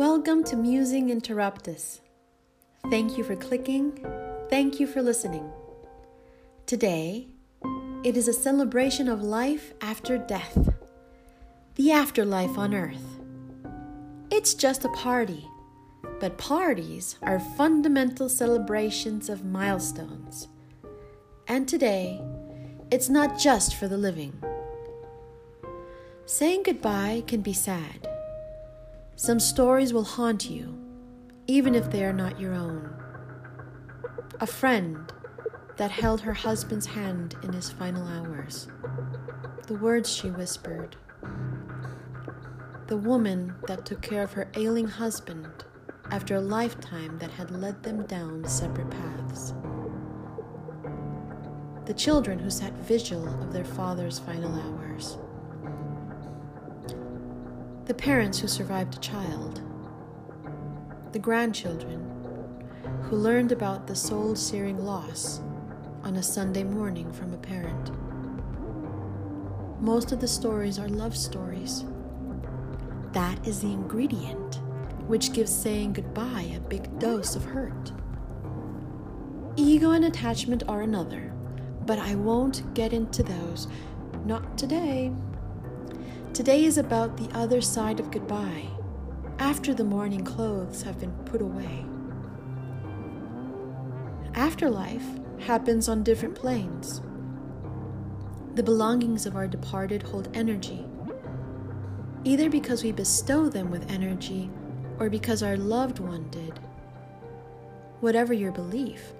Welcome to Musing Interruptus. Thank you for clicking. Thank you for listening. Today, it is a celebration of life after death, the afterlife on earth. It's just a party, but parties are fundamental celebrations of milestones. And today, it's not just for the living. Saying goodbye can be sad. Some stories will haunt you, even if they are not your own. A friend that held her husband's hand in his final hours. The words she whispered. The woman that took care of her ailing husband after a lifetime that had led them down separate paths. The children who sat vigil of their father's final hours the parents who survived a child, the grandchildren who learned about the soul searing loss on a Sunday morning from a parent. Most of the stories are love stories. That is the ingredient which gives saying goodbye a big dose of hurt. Ego and attachment are another, but I won't get into those. Not today. Today is about the other side of goodbye, after the mourning clothes have been put away. Afterlife happens on different planes. The belongings of our departed hold energy, either because we bestow them with energy or because our loved one did. Whatever your belief,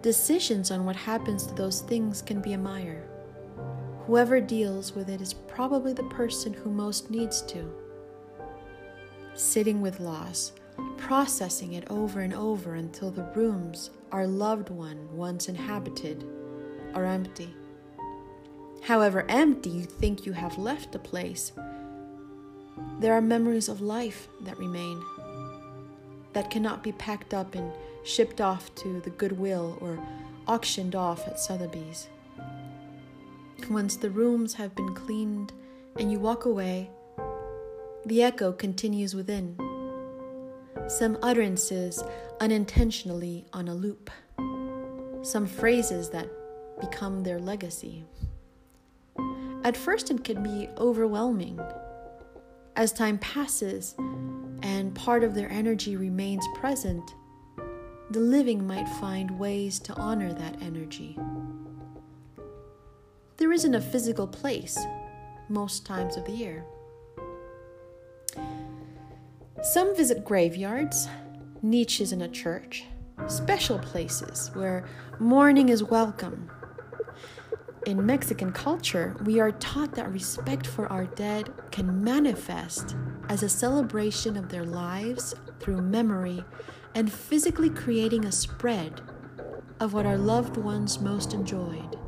decisions on what happens to those things can be a mire. Whoever deals with it is probably the person who most needs to. Sitting with loss, processing it over and over until the rooms our loved one once inhabited are empty. However empty you think you have left the place, there are memories of life that remain, that cannot be packed up and shipped off to the Goodwill or auctioned off at Sotheby's. Once the rooms have been cleaned and you walk away, the echo continues within. Some utterances unintentionally on a loop, some phrases that become their legacy. At first, it can be overwhelming. As time passes and part of their energy remains present, the living might find ways to honor that energy there isn't a physical place most times of the year. Some visit graveyards, niches in a church, special places where mourning is welcome. In Mexican culture, we are taught that respect for our dead can manifest as a celebration of their lives through memory and physically creating a spread of what our loved ones most enjoyed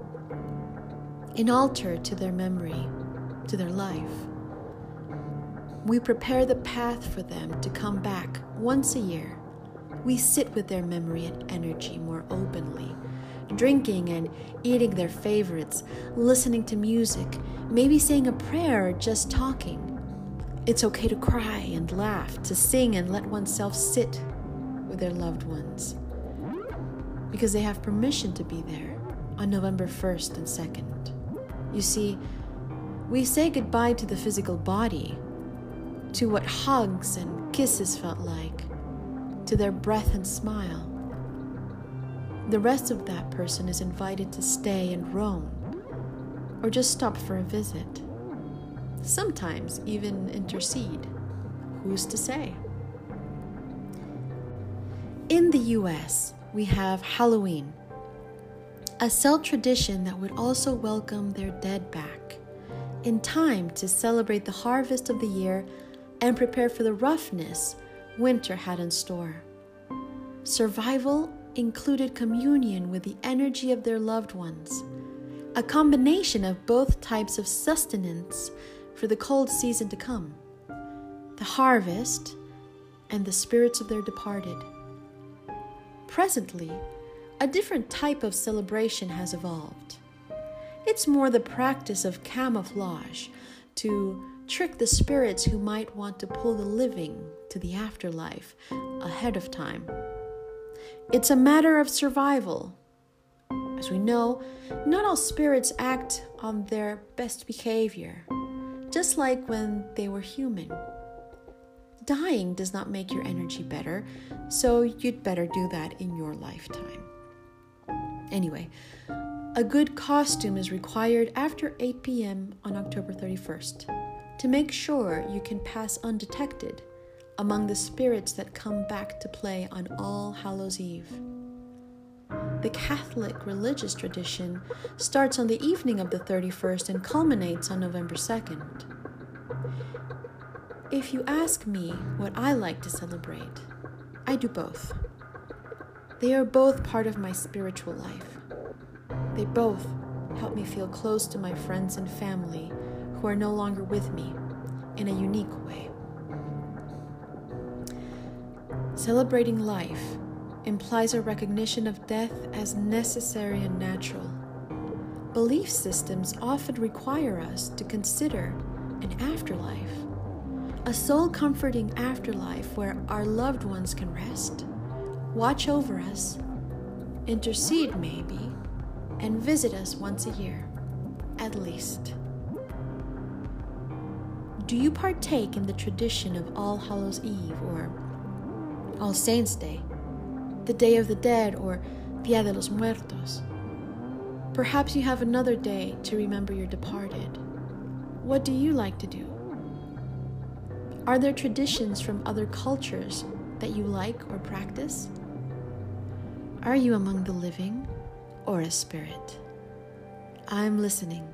an altar to their memory, to their life. We prepare the path for them to come back once a year. We sit with their memory and energy more openly, drinking and eating their favorites, listening to music, maybe saying a prayer or just talking. It's okay to cry and laugh, to sing and let oneself sit with their loved ones because they have permission to be there on November 1st and 2nd. You see, we say goodbye to the physical body, to what hugs and kisses felt like, to their breath and smile. The rest of that person is invited to stay and roam, or just stop for a visit. Sometimes even intercede. Who's to say? In the US, we have Halloween a Celt tradition that would also welcome their dead back, in time to celebrate the harvest of the year and prepare for the roughness winter had in store. Survival included communion with the energy of their loved ones, a combination of both types of sustenance for the cold season to come the harvest and the spirits of their departed. Presently, a different type of celebration has evolved. It's more the practice of camouflage to trick the spirits who might want to pull the living to the afterlife ahead of time. It's a matter of survival. As we know, not all spirits act on their best behavior, just like when they were human. Dying does not make your energy better, so you'd better do that in your lifetime. Anyway, a good costume is required after 8 p.m. on October 31st to make sure you can pass undetected among the spirits that come back to play on All Hallows Eve. The Catholic religious tradition starts on the evening of the 31st and culminates on November 2nd. If you ask me what I like to celebrate, I do both. They are both part of my spiritual life. They both help me feel close to my friends and family who are no longer with me in a unique way. Celebrating life implies a recognition of death as necessary and natural. Belief systems often require us to consider an afterlife, a soul comforting afterlife where our loved ones can rest, watch over us, intercede maybe, and visit us once a year, at least. Do you partake in the tradition of All Hallows Eve or All Saints' Day, the Day of the Dead, or Dia de los Muertos? Perhaps you have another day to remember your departed. What do you like to do? Are there traditions from other cultures that you like or practice? Are you among the living? or a spirit. I'm listening.